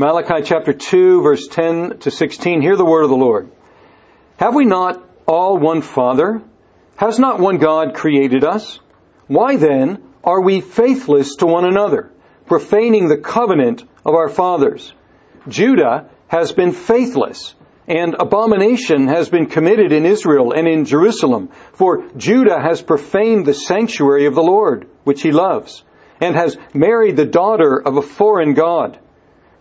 Malachi chapter 2 verse 10 to 16. Hear the word of the Lord. Have we not all one Father? Has not one God created us? Why then are we faithless to one another, profaning the covenant of our fathers? Judah has been faithless, and abomination has been committed in Israel and in Jerusalem, for Judah has profaned the sanctuary of the Lord, which he loves, and has married the daughter of a foreign God.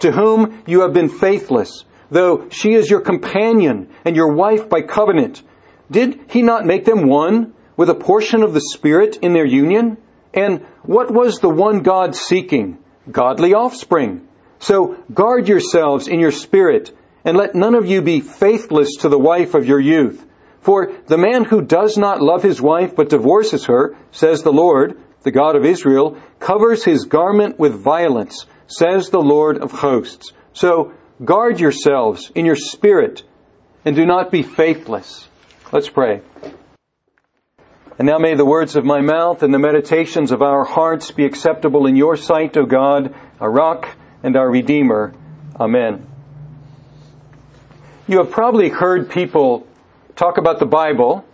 to whom you have been faithless, though she is your companion and your wife by covenant. Did he not make them one with a portion of the Spirit in their union? And what was the one God seeking? Godly offspring. So guard yourselves in your spirit, and let none of you be faithless to the wife of your youth. For the man who does not love his wife but divorces her, says the Lord, the God of Israel, covers his garment with violence, says the Lord of hosts. So guard yourselves in your spirit, and do not be faithless. Let's pray. And now may the words of my mouth and the meditations of our hearts be acceptable in your sight, O God, our rock and our Redeemer. Amen. You have probably heard people talk about the Bible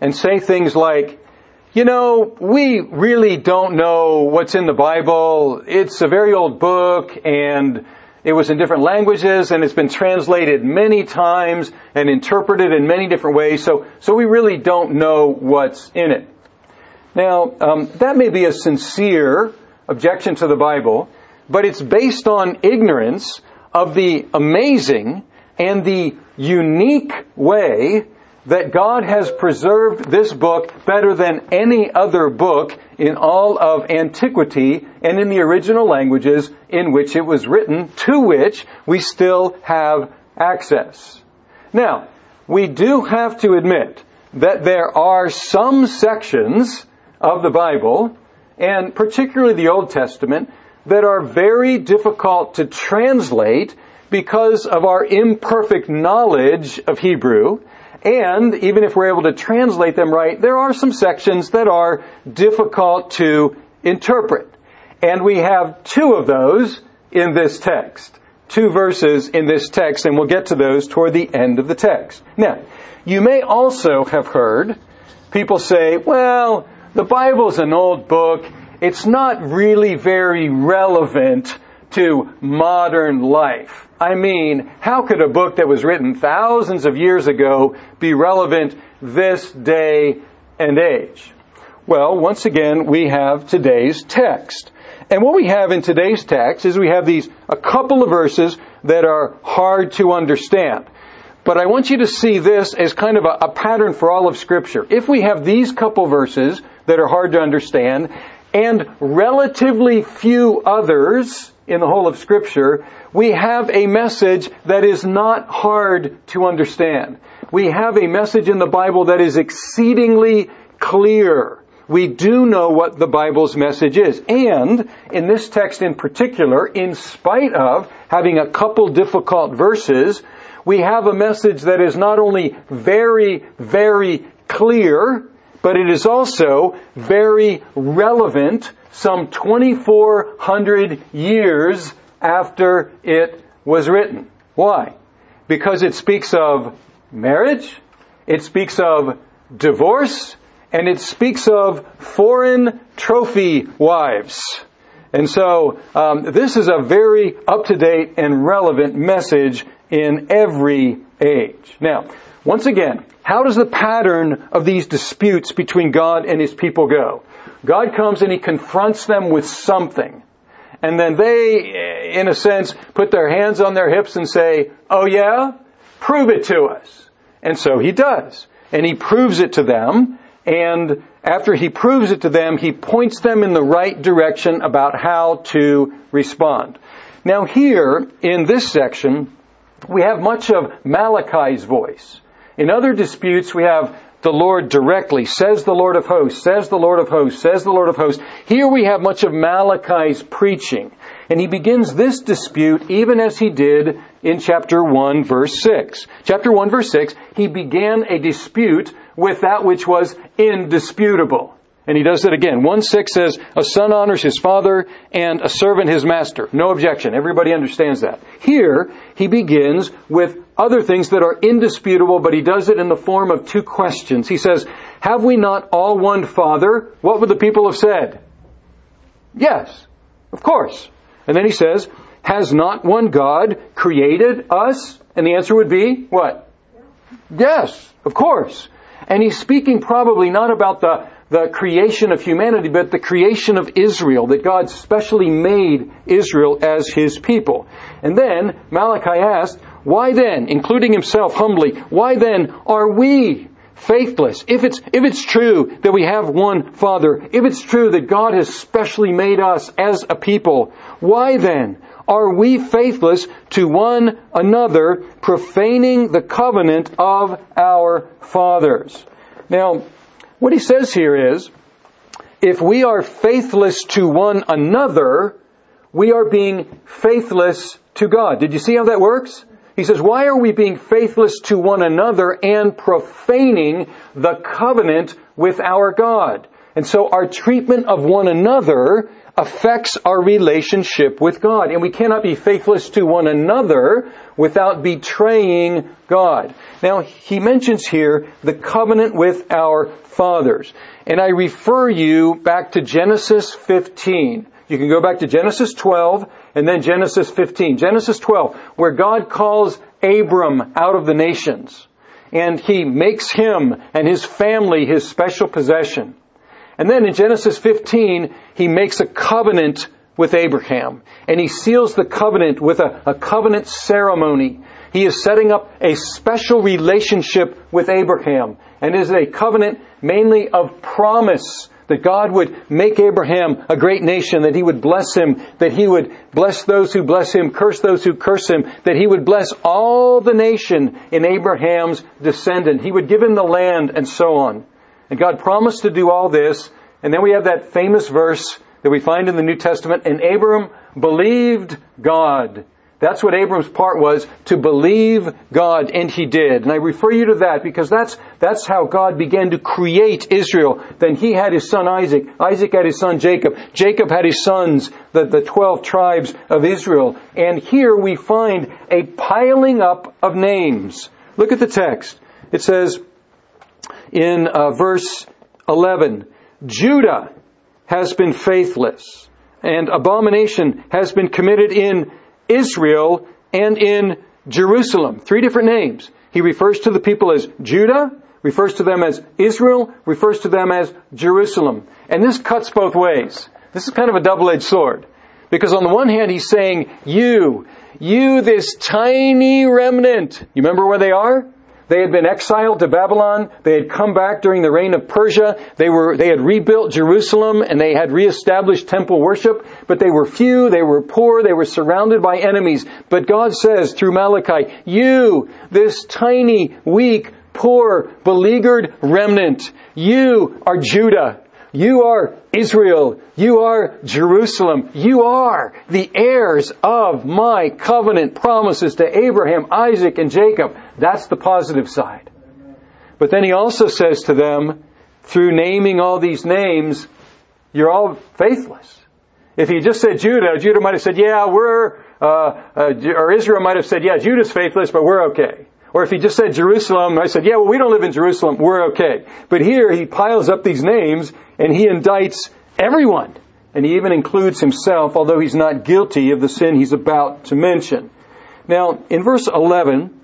and say things like, you know, we really don't know what's in the Bible. It's a very old book and it was in different languages and it's been translated many times and interpreted in many different ways. So, so we really don't know what's in it. Now, um, that may be a sincere objection to the Bible, but it's based on ignorance of the amazing and the unique way that God has preserved this book better than any other book in all of antiquity and in the original languages in which it was written, to which we still have access. Now, we do have to admit that there are some sections of the Bible, and particularly the Old Testament, that are very difficult to translate because of our imperfect knowledge of Hebrew and even if we're able to translate them right, there are some sections that are difficult to interpret. And we have two of those in this text. Two verses in this text, and we'll get to those toward the end of the text. Now, you may also have heard people say, well, the Bible's an old book. It's not really very relevant to modern life. I mean, how could a book that was written thousands of years ago be relevant this day and age? Well, once again, we have today's text. And what we have in today's text is we have these, a couple of verses that are hard to understand. But I want you to see this as kind of a, a pattern for all of scripture. If we have these couple verses that are hard to understand and relatively few others in the whole of Scripture, we have a message that is not hard to understand. We have a message in the Bible that is exceedingly clear. We do know what the Bible's message is. And in this text in particular, in spite of having a couple difficult verses, we have a message that is not only very, very clear, but it is also very relevant some 2,400 years after it was written. Why? Because it speaks of marriage, it speaks of divorce, and it speaks of foreign trophy wives. And so, um, this is a very up-to-date and relevant message in every age. Now, once again, how does the pattern of these disputes between God and His people go? God comes and He confronts them with something. And then they, in a sense, put their hands on their hips and say, oh yeah? Prove it to us. And so He does. And He proves it to them. And after He proves it to them, He points them in the right direction about how to respond. Now here, in this section, we have much of Malachi's voice. In other disputes, we have the Lord directly, says the Lord of hosts, says the Lord of hosts, says the Lord of hosts. Here we have much of Malachi's preaching. And he begins this dispute even as he did in chapter 1 verse 6. Chapter 1 verse 6, he began a dispute with that which was indisputable. And he does it again. 1 6 says, A son honors his father and a servant his master. No objection. Everybody understands that. Here, he begins with other things that are indisputable, but he does it in the form of two questions. He says, Have we not all one father? What would the people have said? Yes, of course. And then he says, Has not one God created us? And the answer would be, what? Yes, of course. And he's speaking probably not about the the creation of humanity, but the creation of Israel, that God specially made Israel as his people. And then Malachi asked, why then, including himself humbly, why then are we faithless? If it's, if it's true that we have one Father, if it's true that God has specially made us as a people, why then are we faithless to one another, profaning the covenant of our fathers? Now, what he says here is, if we are faithless to one another, we are being faithless to God. Did you see how that works? He says, why are we being faithless to one another and profaning the covenant with our God? And so our treatment of one another affects our relationship with God. And we cannot be faithless to one another without betraying God. Now, he mentions here the covenant with our fathers. And I refer you back to Genesis 15. You can go back to Genesis 12 and then Genesis 15. Genesis 12, where God calls Abram out of the nations. And he makes him and his family his special possession. And then in Genesis 15, he makes a covenant with Abraham. And he seals the covenant with a, a, covenant ceremony. He is setting up a special relationship with Abraham. And is a covenant mainly of promise that God would make Abraham a great nation, that he would bless him, that he would bless those who bless him, curse those who curse him, that he would bless all the nation in Abraham's descendant. He would give him the land and so on. And God promised to do all this. And then we have that famous verse that we find in the New Testament. And Abram believed God. That's what Abram's part was, to believe God, and he did. And I refer you to that because that's, that's how God began to create Israel. Then he had his son Isaac. Isaac had his son Jacob. Jacob had his sons, the, the 12 tribes of Israel. And here we find a piling up of names. Look at the text. It says, in uh, verse 11, Judah has been faithless, and abomination has been committed in Israel and in Jerusalem. Three different names. He refers to the people as Judah, refers to them as Israel, refers to them as Jerusalem. And this cuts both ways. This is kind of a double-edged sword. Because on the one hand, he's saying, you, you, this tiny remnant, you remember where they are? They had been exiled to Babylon. They had come back during the reign of Persia. They were, they had rebuilt Jerusalem and they had reestablished temple worship, but they were few, they were poor, they were surrounded by enemies. But God says through Malachi, you, this tiny, weak, poor, beleaguered remnant, you are Judah. You are Israel. You are Jerusalem. You are the heirs of my covenant promises to Abraham, Isaac, and Jacob. That's the positive side. But then he also says to them, through naming all these names, you're all faithless. If he just said Judah, Judah might have said, yeah, we're, uh, uh, or Israel might have said, yeah, Judah's faithless, but we're okay. Or if he just said Jerusalem, I said, yeah, well, we don't live in Jerusalem, we're okay. But here he piles up these names and he indicts everyone. And he even includes himself, although he's not guilty of the sin he's about to mention. Now, in verse 11,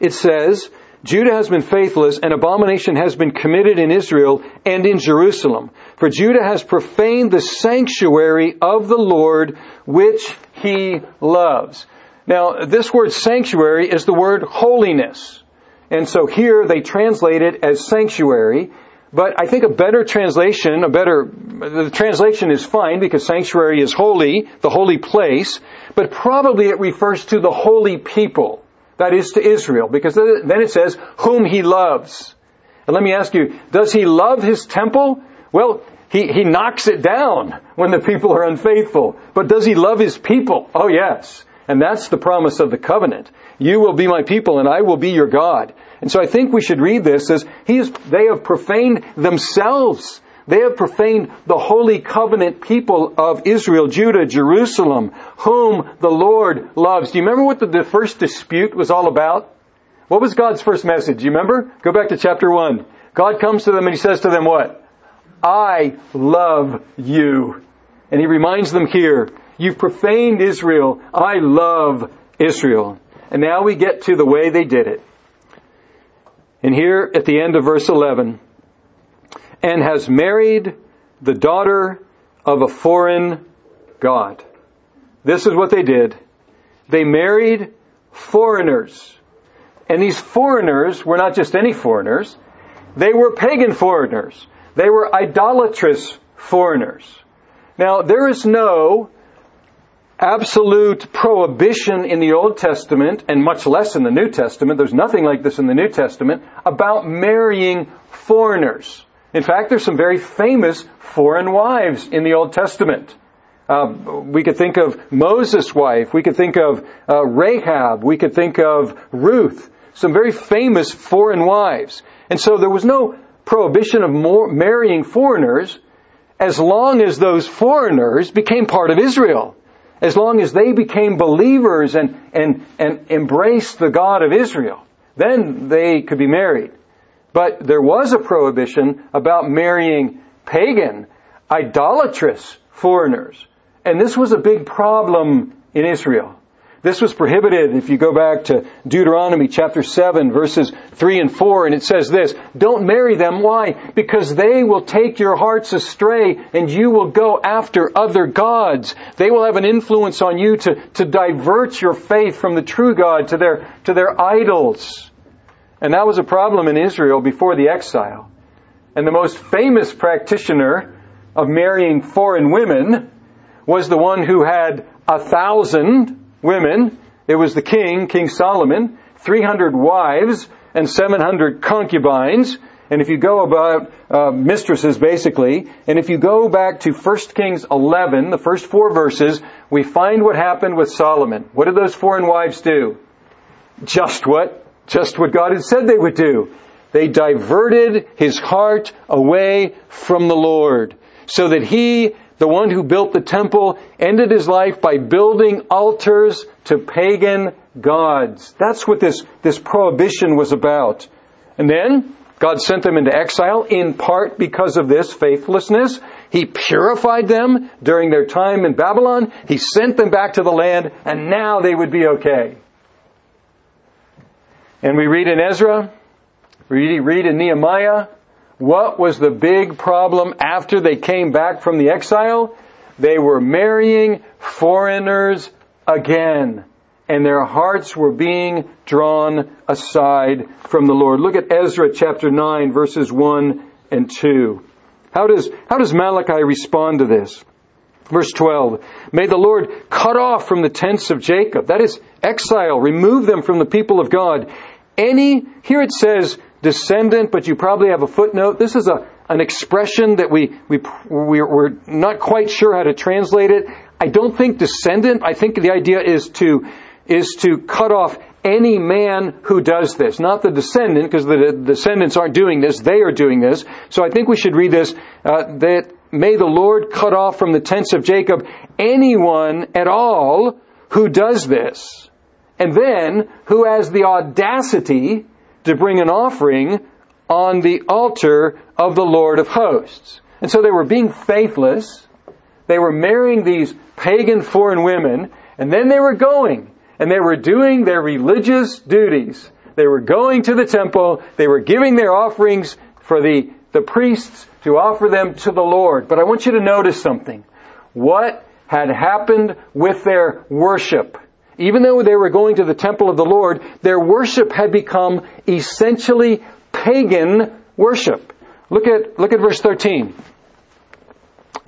it says, Judah has been faithless, and abomination has been committed in Israel and in Jerusalem. For Judah has profaned the sanctuary of the Lord, which he loves. Now, this word sanctuary is the word holiness. And so here they translate it as sanctuary, But I think a better translation, a better, the translation is fine because sanctuary is holy, the holy place, but probably it refers to the holy people. That is to Israel, because then it says, whom he loves. And let me ask you, does he love his temple? Well, he, he knocks it down when the people are unfaithful. But does he love his people? Oh yes. And that's the promise of the covenant. You will be my people and I will be your God. And so I think we should read this as he is, they have profaned themselves. They have profaned the holy covenant people of Israel, Judah, Jerusalem, whom the Lord loves. Do you remember what the, first dispute was all about? What was God's first message? Do you remember? Go back to chapter 1. God comes to them and he says to them what? I love you. And he reminds them here, you've profaned Israel. I love Israel. And now we get to the way they did it. And here at the end of verse 11, and has married the daughter of a foreign God. This is what they did. They married foreigners. And these foreigners were not just any foreigners. They were pagan foreigners. They were idolatrous foreigners. Now, there is no absolute prohibition in the Old Testament, and much less in the New Testament, there's nothing like this in the New Testament, about marrying foreigners. In fact, there's some very famous foreign wives in the Old Testament. Uh, we could think of Moses' wife. We could think of uh, Rahab. We could think of Ruth. Some very famous foreign wives. And so there was no prohibition of more, marrying foreigners as long as those foreigners became part of Israel as long as they became believers and, and, and embraced the God of Israel, then they could be married. But there was a prohibition about marrying pagan, idolatrous foreigners. And this was a big problem in Israel. This was prohibited if you go back to Deuteronomy chapter 7 verses 3 and 4 and it says this, don't marry them. Why? Because they will take your hearts astray and you will go after other gods. They will have an influence on you to, to divert your faith from the true God to their, to their idols. And that was a problem in Israel before the exile. And the most famous practitioner of marrying foreign women was the one who had a thousand women. It was the king, King Solomon, 300 wives and 700 concubines. And if you go about uh, mistresses, basically, and if you go back to 1 Kings 11, the first four verses, we find what happened with Solomon. What did those foreign wives do? Just what? Just what God had said they would do. They diverted his heart away from the Lord so that he the one who built the temple, ended his life by building altars to pagan gods. That's what this, this prohibition was about. And then, God sent them into exile in part because of this faithlessness. He purified them during their time in Babylon. He sent them back to the land, and now they would be okay. And we read in Ezra, we read in Nehemiah, what was the big problem after they came back from the exile? They were marrying foreigners again. And their hearts were being drawn aside from the Lord. Look at Ezra chapter 9 verses 1 and 2. How does, how does Malachi respond to this? Verse 12. May the Lord cut off from the tents of Jacob. That is exile. Remove them from the people of God. Any, here it says, descendant, but you probably have a footnote. This is a, an expression that we, we, we're not quite sure how to translate it. I don't think descendant, I think the idea is to, is to cut off any man who does this. Not the descendant, because the descendants aren't doing this, they are doing this. So I think we should read this, uh, that may the Lord cut off from the tents of Jacob anyone at all who does this. And then, who has the audacity to bring an offering on the altar of the Lord of hosts. And so they were being faithless. They were marrying these pagan foreign women, and then they were going and they were doing their religious duties. They were going to the temple. They were giving their offerings for the, the priests to offer them to the Lord. But I want you to notice something. What had happened with their worship? Even though they were going to the temple of the Lord, their worship had become essentially pagan worship. Look at, look at verse 13.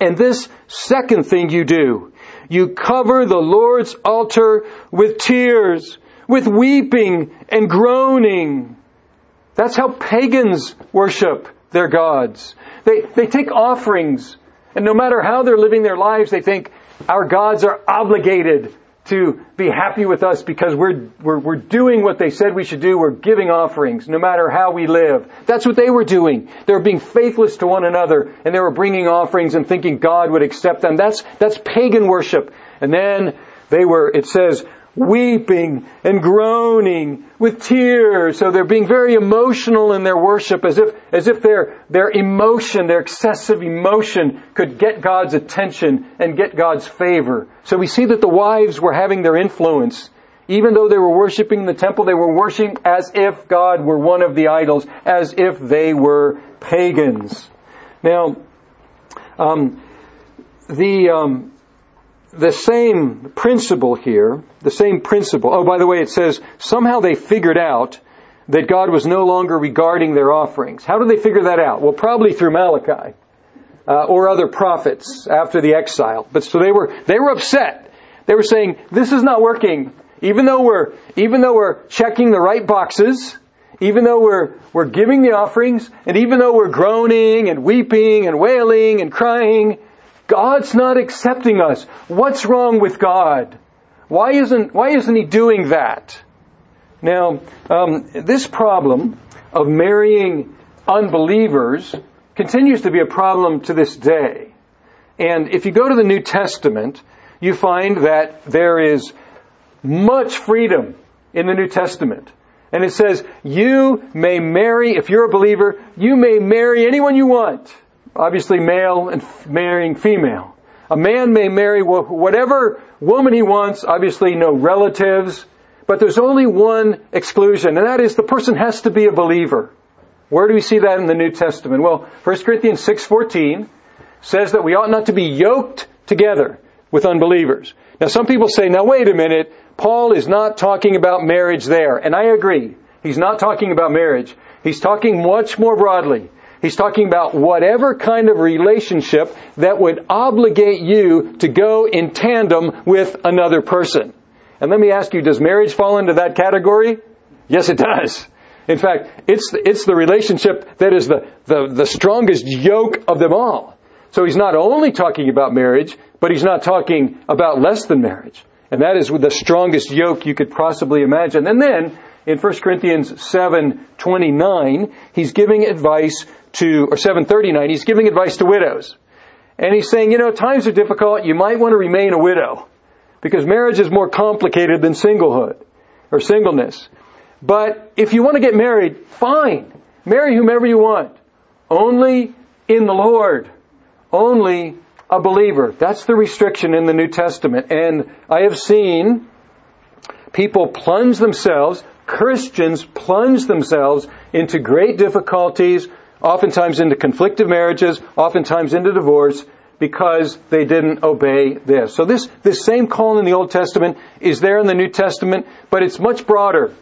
And this second thing you do, you cover the Lord's altar with tears, with weeping and groaning. That's how pagans worship their gods. They, they take offerings, and no matter how they're living their lives, they think our gods are obligated to be happy with us because we're, we're, we're doing what they said we should do. We're giving offerings no matter how we live. That's what they were doing. They were being faithless to one another and they were bringing offerings and thinking God would accept them. That's, that's pagan worship. And then they were, it says, weeping and groaning with tears. So they're being very emotional in their worship as if, as if their, their emotion, their excessive emotion could get God's attention and get God's favor. So we see that the wives were having their influence. Even though they were worshiping in the temple, they were worshiping as if God were one of the idols, as if they were pagans. Now, um, the um, the same principle here, the same principle. Oh, by the way, it says somehow they figured out that God was no longer regarding their offerings. How did they figure that out? Well, probably through Malachi uh, or other prophets after the exile. But so they were they were upset. They were saying this is not working. Even though we're even though we're checking the right boxes, even though we're we're giving the offerings, and even though we're groaning and weeping and wailing and crying, God's not accepting us. What's wrong with God? Why isn't, why isn't He doing that? Now, um, this problem of marrying unbelievers continues to be a problem to this day. And if you go to the New Testament, you find that there is much freedom in the New Testament. And it says, you may marry, if you're a believer, you may marry anyone you want obviously male and marrying female. A man may marry whatever woman he wants, obviously no relatives, but there's only one exclusion, and that is the person has to be a believer. Where do we see that in the New Testament? Well, 1 Corinthians 6:14 says that we ought not to be yoked together with unbelievers. Now some people say, now wait a minute, Paul is not talking about marriage there, and I agree. He's not talking about marriage. He's talking much more broadly. He's talking about whatever kind of relationship that would obligate you to go in tandem with another person. And let me ask you, does marriage fall into that category? Yes, it does. In fact, it's the, it's the relationship that is the, the, the strongest yoke of them all. So he's not only talking about marriage, but he's not talking about less than marriage. And that is the strongest yoke you could possibly imagine. And then in 1 Corinthians 7:29, he's giving advice to, or 739, he's giving advice to widows. And he's saying, you know, times are difficult, you might want to remain a widow. Because marriage is more complicated than singlehood, or singleness. But if you want to get married, fine. Marry whomever you want. Only in the Lord. Only a believer. That's the restriction in the New Testament. And I have seen people plunge themselves, Christians plunge themselves into great difficulties oftentimes into conflicted marriages, oftentimes into divorce, because they didn't obey this. So this, this same call in the Old Testament is there in the New Testament, but it's much broader.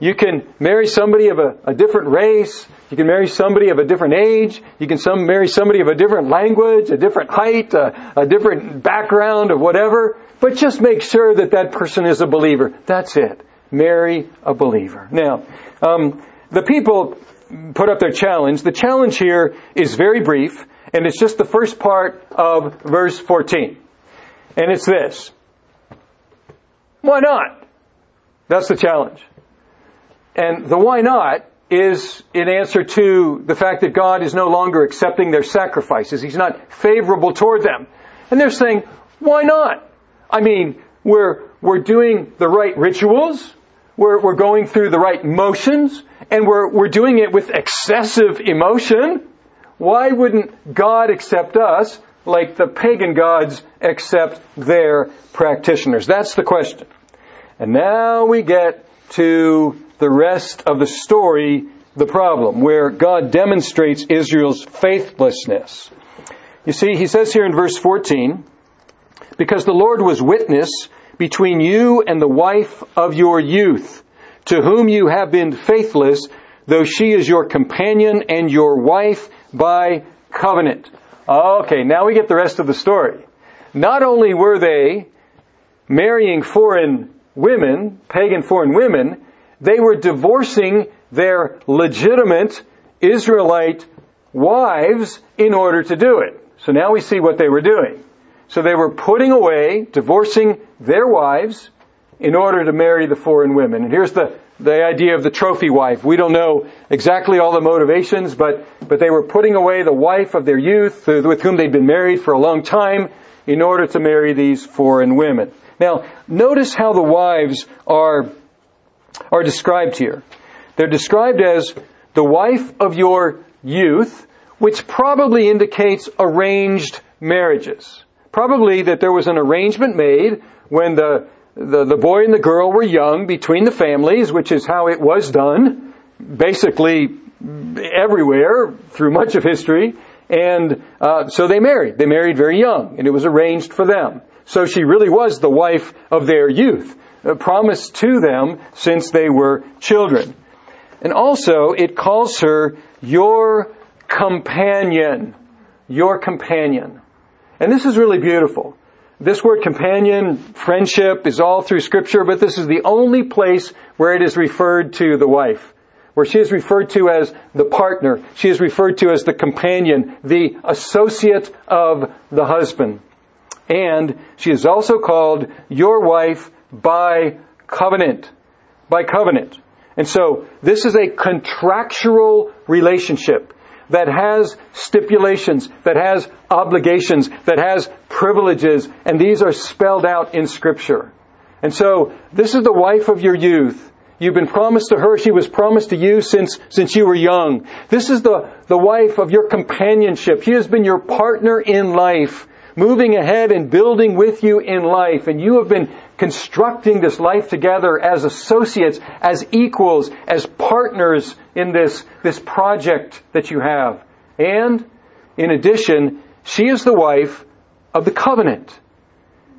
You can marry somebody of a, a different race. You can marry somebody of a different age. You can some, marry somebody of a different language, a different height, a, a different background, or whatever. But just make sure that that person is a believer. That's it. Marry a believer. Now, um, the people put up their challenge. The challenge here is very brief, and it's just the first part of verse 14. And it's this. Why not? That's the challenge. And the why not is in answer to the fact that God is no longer accepting their sacrifices. He's not favorable toward them. And they're saying, why not? I mean, we're, we're doing the right rituals. We're, we're going through the right motions and we're, we're doing it with excessive emotion, why wouldn't God accept us like the pagan gods accept their practitioners? That's the question. And now we get to the rest of the story, the problem, where God demonstrates Israel's faithlessness. You see, he says here in verse 14, because the Lord was witness between you and the wife of your youth, to whom you have been faithless, though she is your companion and your wife by covenant. Okay, now we get the rest of the story. Not only were they marrying foreign women, pagan foreign women, they were divorcing their legitimate Israelite wives in order to do it. So now we see what they were doing. So they were putting away, divorcing their wives in order to marry the foreign women. And here's the, the idea of the trophy wife. We don't know exactly all the motivations, but, but they were putting away the wife of their youth with whom they'd been married for a long time in order to marry these foreign women. Now, notice how the wives are, are described here. They're described as the wife of your youth, which probably indicates arranged marriages. Probably that there was an arrangement made when the, the, the boy and the girl were young between the families, which is how it was done, basically everywhere through much of history. And uh, so they married. They married very young, and it was arranged for them. So she really was the wife of their youth, uh, promised to them since they were children. And also, it calls her your companion. Your companion. And this is really beautiful. This word companion, friendship, is all through scripture, but this is the only place where it is referred to the wife. Where she is referred to as the partner. She is referred to as the companion, the associate of the husband. And she is also called your wife by covenant. By covenant. And so this is a contractual relationship that has stipulations, that has obligations, that has privileges, and these are spelled out in scripture. And so this is the wife of your youth. You've been promised to her. She was promised to you since, since you were young. This is the, the wife of your companionship. She has been your partner in life moving ahead and building with you in life. And you have been constructing this life together as associates, as equals, as partners in this, this project that you have. And, in addition, she is the wife of the covenant.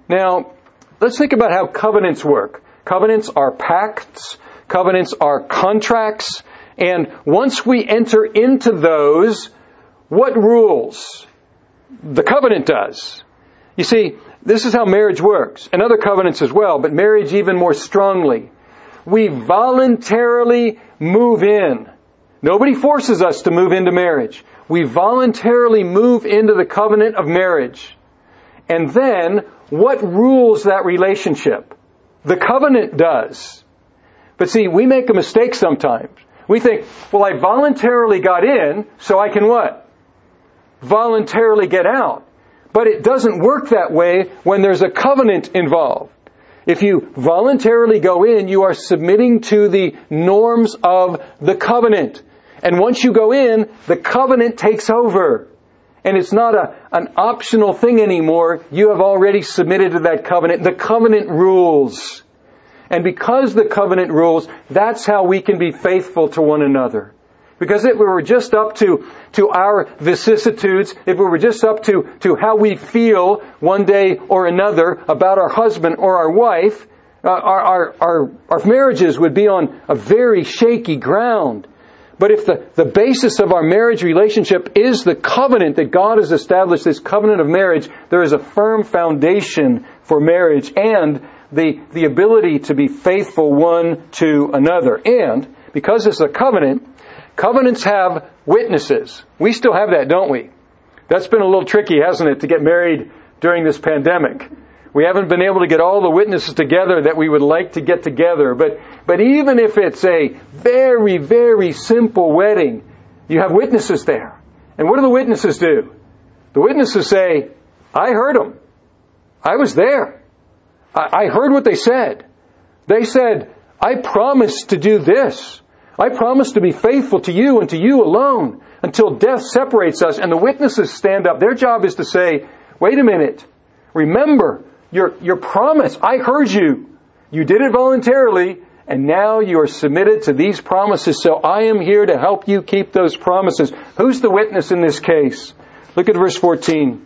Now, let's think about how covenants work. Covenants are pacts, covenants are contracts, and once we enter into those, what rules? The covenant does. You see, this is how marriage works, and other covenants as well, but marriage even more strongly. We voluntarily move in. Nobody forces us to move into marriage. We voluntarily move into the covenant of marriage. And then, what rules that relationship? The covenant does. But see, we make a mistake sometimes. We think, well, I voluntarily got in, so I can what? Voluntarily get out. But it doesn't work that way when there's a covenant involved. If you voluntarily go in, you are submitting to the norms of the covenant. And once you go in, the covenant takes over. And it's not a, an optional thing anymore. You have already submitted to that covenant. The covenant rules. And because the covenant rules, that's how we can be faithful to one another. Because if we were just up to, to our vicissitudes, if we were just up to, to how we feel one day or another about our husband or our wife, uh, our, our, our, our marriages would be on a very shaky ground. But if the, the basis of our marriage relationship is the covenant that God has established, this covenant of marriage, there is a firm foundation for marriage and the, the ability to be faithful one to another. And because it's a covenant, Covenants have witnesses. We still have that, don't we? That's been a little tricky, hasn't it, to get married during this pandemic. We haven't been able to get all the witnesses together that we would like to get together. But, but even if it's a very, very simple wedding, you have witnesses there. And what do the witnesses do? The witnesses say, I heard them. I was there. I, I heard what they said. They said, I promised to do this. I promise to be faithful to you and to you alone until death separates us. And the witnesses stand up. Their job is to say, wait a minute. Remember your, your promise. I heard you. You did it voluntarily and now you are submitted to these promises. So I am here to help you keep those promises. Who's the witness in this case? Look at verse 14.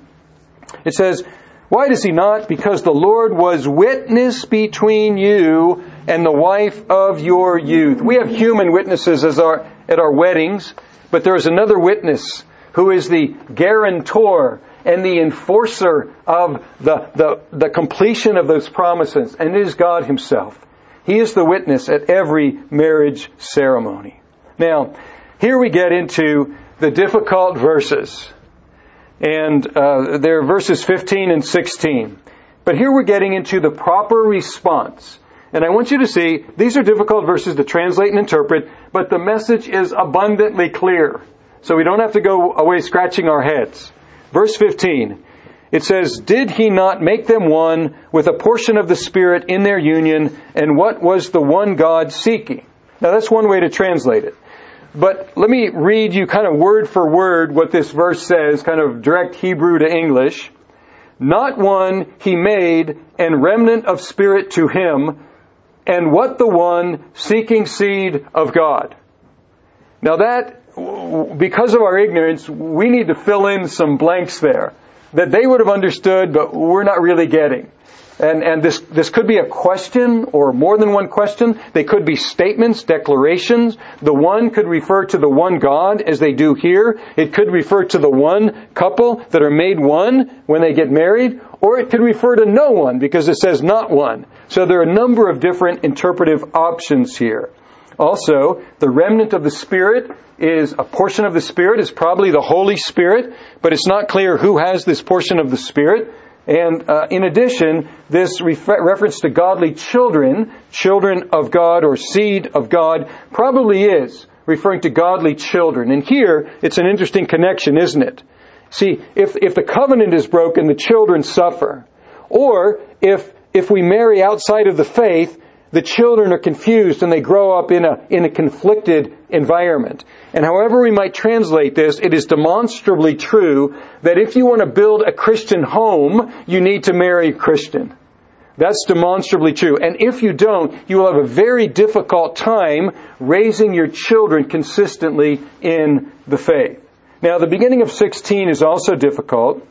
It says, why does he not? Because the Lord was witness between you and the wife of your youth. We have human witnesses our, at our weddings, but there is another witness. who is the guarantor and the enforcer of the, the, the completion of those promises, and it is God Himself. He is the witness at every marriage ceremony. Now, here we get into the difficult verses. And uh, they're verses 15 and 16. But here we're getting into the proper response. And I want you to see, these are difficult verses to translate and interpret, but the message is abundantly clear. So we don't have to go away scratching our heads. Verse 15. It says, Did he not make them one with a portion of the Spirit in their union, and what was the one God seeking? Now that's one way to translate it. But let me read you kind of word for word what this verse says, kind of direct Hebrew to English. Not one he made, and remnant of spirit to him, and what the one seeking seed of God. Now that, because of our ignorance, we need to fill in some blanks there that they would have understood, but we're not really getting. And, and this, this could be a question or more than one question. They could be statements, declarations. The one could refer to the one God as they do here. It could refer to the one couple that are made one when they get married. Or it could refer to no one because it says not one. So there are a number of different interpretive options here. Also, the remnant of the Spirit is a portion of the Spirit, is probably the Holy Spirit, but it's not clear who has this portion of the Spirit. And uh, in addition, this refer- reference to godly children, children of God or seed of God, probably is referring to godly children. And here, it's an interesting connection, isn't it? See, if, if the covenant is broken, the children suffer. Or if, if we marry outside of the faith, the children are confused and they grow up in a, in a conflicted environment. And however we might translate this, it is demonstrably true that if you want to build a Christian home, you need to marry a Christian. That's demonstrably true. And if you don't, you will have a very difficult time raising your children consistently in the faith. Now, the beginning of 16 is also difficult.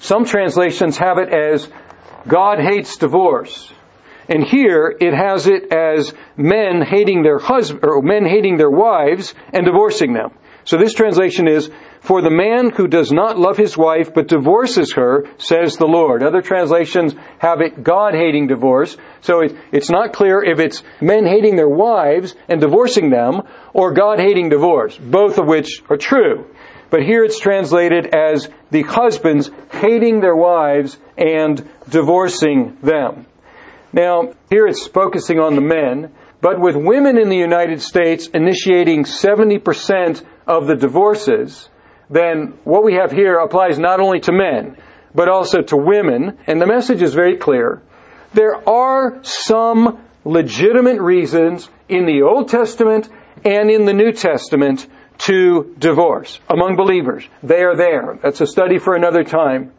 Some translations have it as God hates divorce. And here it has it as men hating their husband, or men hating their wives and divorcing them. So this translation is, for the man who does not love his wife but divorces her, says the Lord. Other translations have it God hating divorce. So it, it's not clear if it's men hating their wives and divorcing them or God hating divorce, both of which are true. But here it's translated as the husbands hating their wives and divorcing them. Now, here it's focusing on the men, but with women in the United States initiating 70% of the divorces, then what we have here applies not only to men, but also to women, and the message is very clear. There are some legitimate reasons in the Old Testament and in the New Testament to divorce among believers. They are there. That's a study for another time.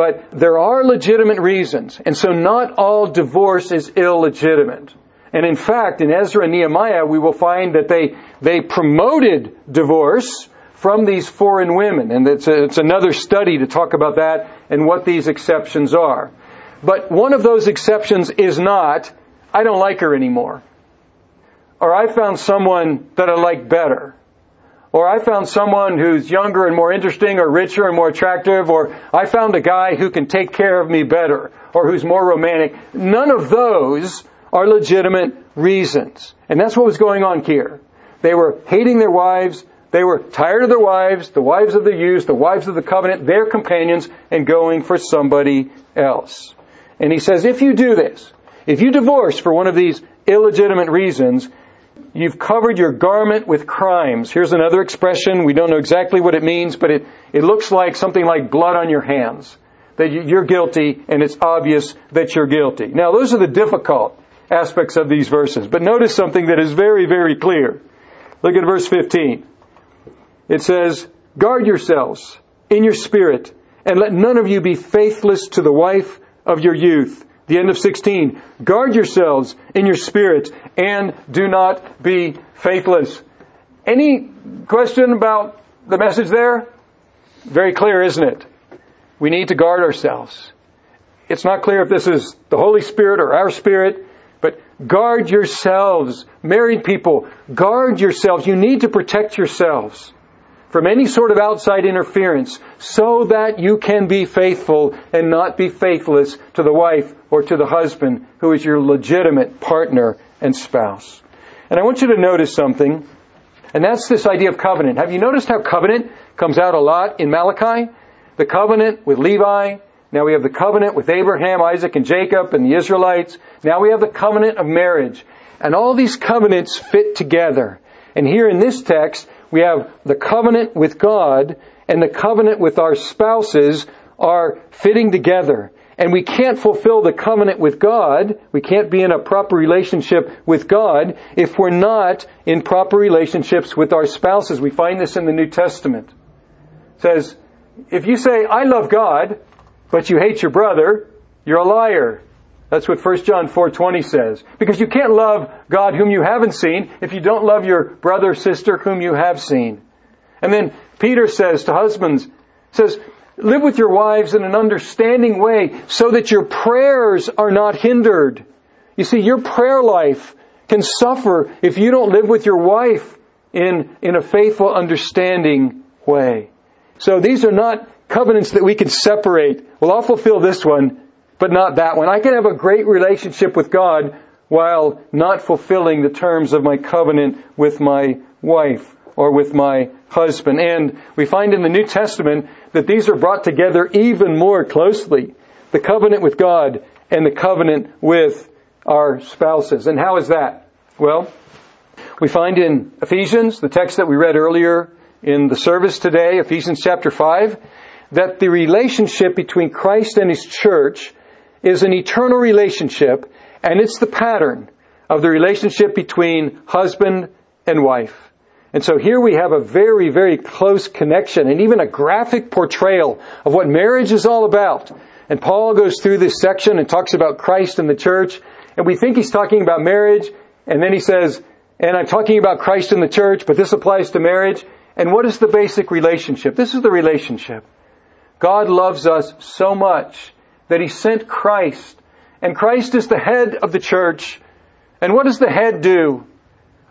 But there are legitimate reasons, and so not all divorce is illegitimate. And in fact, in Ezra and Nehemiah, we will find that they, they promoted divorce from these foreign women. And it's, a, it's another study to talk about that and what these exceptions are. But one of those exceptions is not, I don't like her anymore. Or I found someone that I like better. Or I found someone who's younger and more interesting or richer and more attractive, or I found a guy who can take care of me better, or who's more romantic. None of those are legitimate reasons. And that's what was going on here. They were hating their wives, they were tired of their wives, the wives of the youth, the wives of the covenant, their companions, and going for somebody else. And he says, if you do this, if you divorce for one of these illegitimate reasons, You've covered your garment with crimes. Here's another expression. We don't know exactly what it means, but it, it looks like something like blood on your hands. That you're guilty and it's obvious that you're guilty. Now those are the difficult aspects of these verses. But notice something that is very, very clear. Look at verse 15. It says, guard yourselves in your spirit and let none of you be faithless to the wife of your youth the end of 16. Guard yourselves in your spirit and do not be faithless. Any question about the message there? Very clear, isn't it? We need to guard ourselves. It's not clear if this is the Holy Spirit or our spirit, but guard yourselves. Married people, guard yourselves. You need to protect yourselves. From any sort of outside interference so that you can be faithful and not be faithless to the wife or to the husband who is your legitimate partner and spouse. And I want you to notice something, and that's this idea of covenant. Have you noticed how covenant comes out a lot in Malachi? The covenant with Levi. Now we have the covenant with Abraham, Isaac, and Jacob and the Israelites. Now we have the covenant of marriage. And all these covenants fit together. And here in this text, we have the covenant with God and the covenant with our spouses are fitting together. And we can't fulfill the covenant with God, we can't be in a proper relationship with God if we're not in proper relationships with our spouses. We find this in the New Testament. It says, if you say, I love God, but you hate your brother, you're a liar. That's what 1 John 4:20 says. Because you can't love God whom you haven't seen if you don't love your brother sister whom you have seen. And then Peter says to husbands, says, live with your wives in an understanding way so that your prayers are not hindered. You see, your prayer life can suffer if you don't live with your wife in, in a faithful, understanding way. So these are not covenants that we can separate. Well, I'll fulfill this one but not that one. I can have a great relationship with God while not fulfilling the terms of my covenant with my wife or with my husband. And we find in the New Testament that these are brought together even more closely. The covenant with God and the covenant with our spouses. And how is that? Well, we find in Ephesians, the text that we read earlier in the service today, Ephesians chapter 5, that the relationship between Christ and His church is an eternal relationship, and it's the pattern of the relationship between husband and wife. And so here we have a very, very close connection and even a graphic portrayal of what marriage is all about. And Paul goes through this section and talks about Christ and the church, and we think he's talking about marriage, and then he says, and I'm talking about Christ and the church, but this applies to marriage. And what is the basic relationship? This is the relationship. God loves us so much that he sent Christ. And Christ is the head of the church. And what does the head do?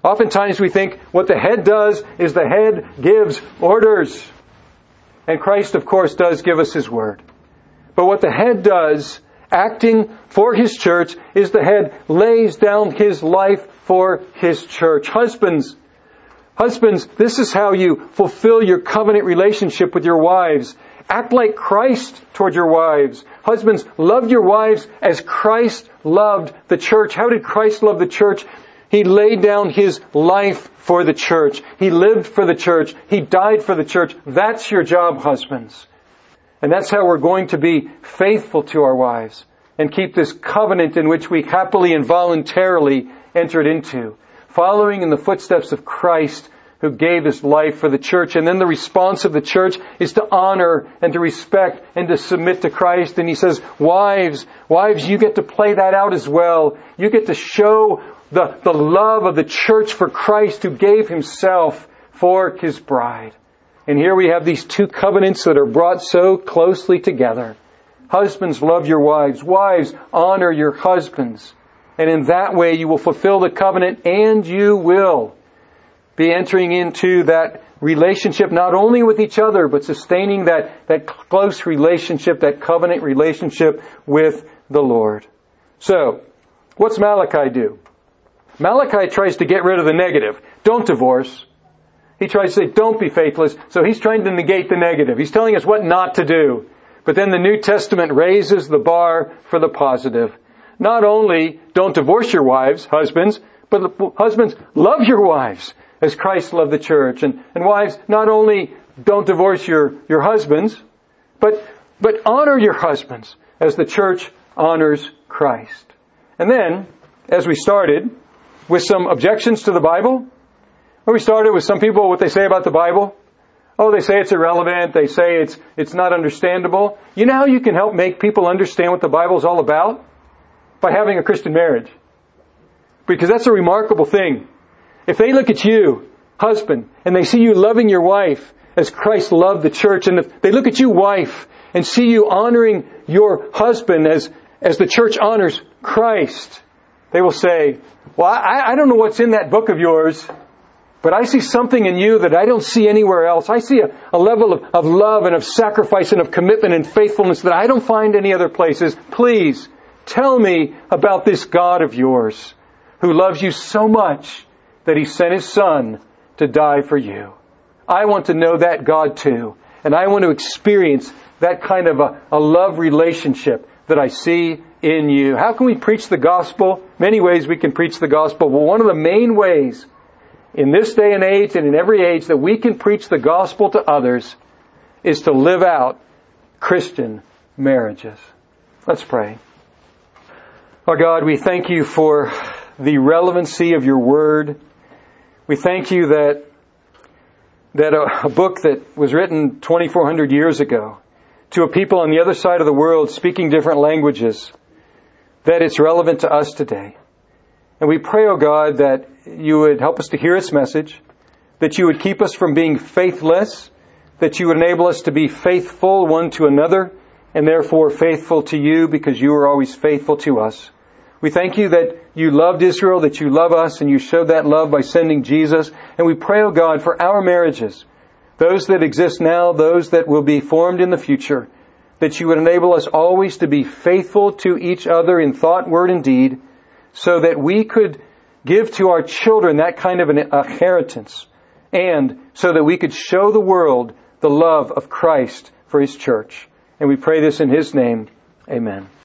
Oftentimes we think what the head does is the head gives orders. And Christ, of course, does give us his word. But what the head does, acting for his church, is the head lays down his life for his church. Husbands, husbands, this is how you fulfill your covenant relationship with your wives. Act like Christ toward your wives. Husbands, love your wives as Christ loved the church. How did Christ love the church? He laid down his life for the church. He lived for the church. He died for the church. That's your job, husbands. And that's how we're going to be faithful to our wives and keep this covenant in which we happily and voluntarily entered into, following in the footsteps of Christ who gave his life for the church. And then the response of the church is to honor and to respect and to submit to Christ. And he says, wives, wives, you get to play that out as well. You get to show the, the love of the church for Christ who gave himself for his bride. And here we have these two covenants that are brought so closely together. Husbands, love your wives. Wives, honor your husbands. And in that way you will fulfill the covenant and you will be entering into that relationship not only with each other, but sustaining that, that close relationship, that covenant relationship with the Lord. So, what's Malachi do? Malachi tries to get rid of the negative. Don't divorce. He tries to say, don't be faithless. So he's trying to negate the negative. He's telling us what not to do. But then the New Testament raises the bar for the positive. Not only don't divorce your wives, husbands, but husbands, love your wives as Christ loved the church. And, and wives, not only don't divorce your, your husbands, but, but honor your husbands as the church honors Christ. And then, as we started, with some objections to the Bible, where we started with some people, what they say about the Bible. Oh, they say it's irrelevant. They say it's, it's not understandable. You know how you can help make people understand what the Bible is all about? By having a Christian marriage. Because that's a remarkable thing. If they look at you, husband, and they see you loving your wife as Christ loved the church, and if they look at you, wife, and see you honoring your husband as, as the church honors Christ, they will say, well, I, I don't know what's in that book of yours, But I see something in you that I don't see anywhere else. I see a, a level of, of love and of sacrifice and of commitment and faithfulness that I don't find any other places. Please tell me about this God of yours who loves you so much that he sent his son to die for you. I want to know that God too. And I want to experience that kind of a, a love relationship that I see in you. How can we preach the gospel? Many ways we can preach the gospel, but one of the main ways in this day and age and in every age that we can preach the gospel to others is to live out Christian marriages. Let's pray. Our God, we thank you for the relevancy of your word. We thank you that that a, a book that was written 2400 years ago to a people on the other side of the world speaking different languages that it's relevant to us today. And we pray, O oh God, that you would help us to hear its message, that you would keep us from being faithless, that you would enable us to be faithful one to another, and therefore faithful to you because you are always faithful to us. We thank you that you loved Israel, that you love us, and you showed that love by sending Jesus. And we pray, O oh God, for our marriages, those that exist now, those that will be formed in the future, that you would enable us always to be faithful to each other in thought, word, and deed, so that we could give to our children that kind of an inheritance, and so that we could show the world the love of Christ for His church. And we pray this in His name. Amen.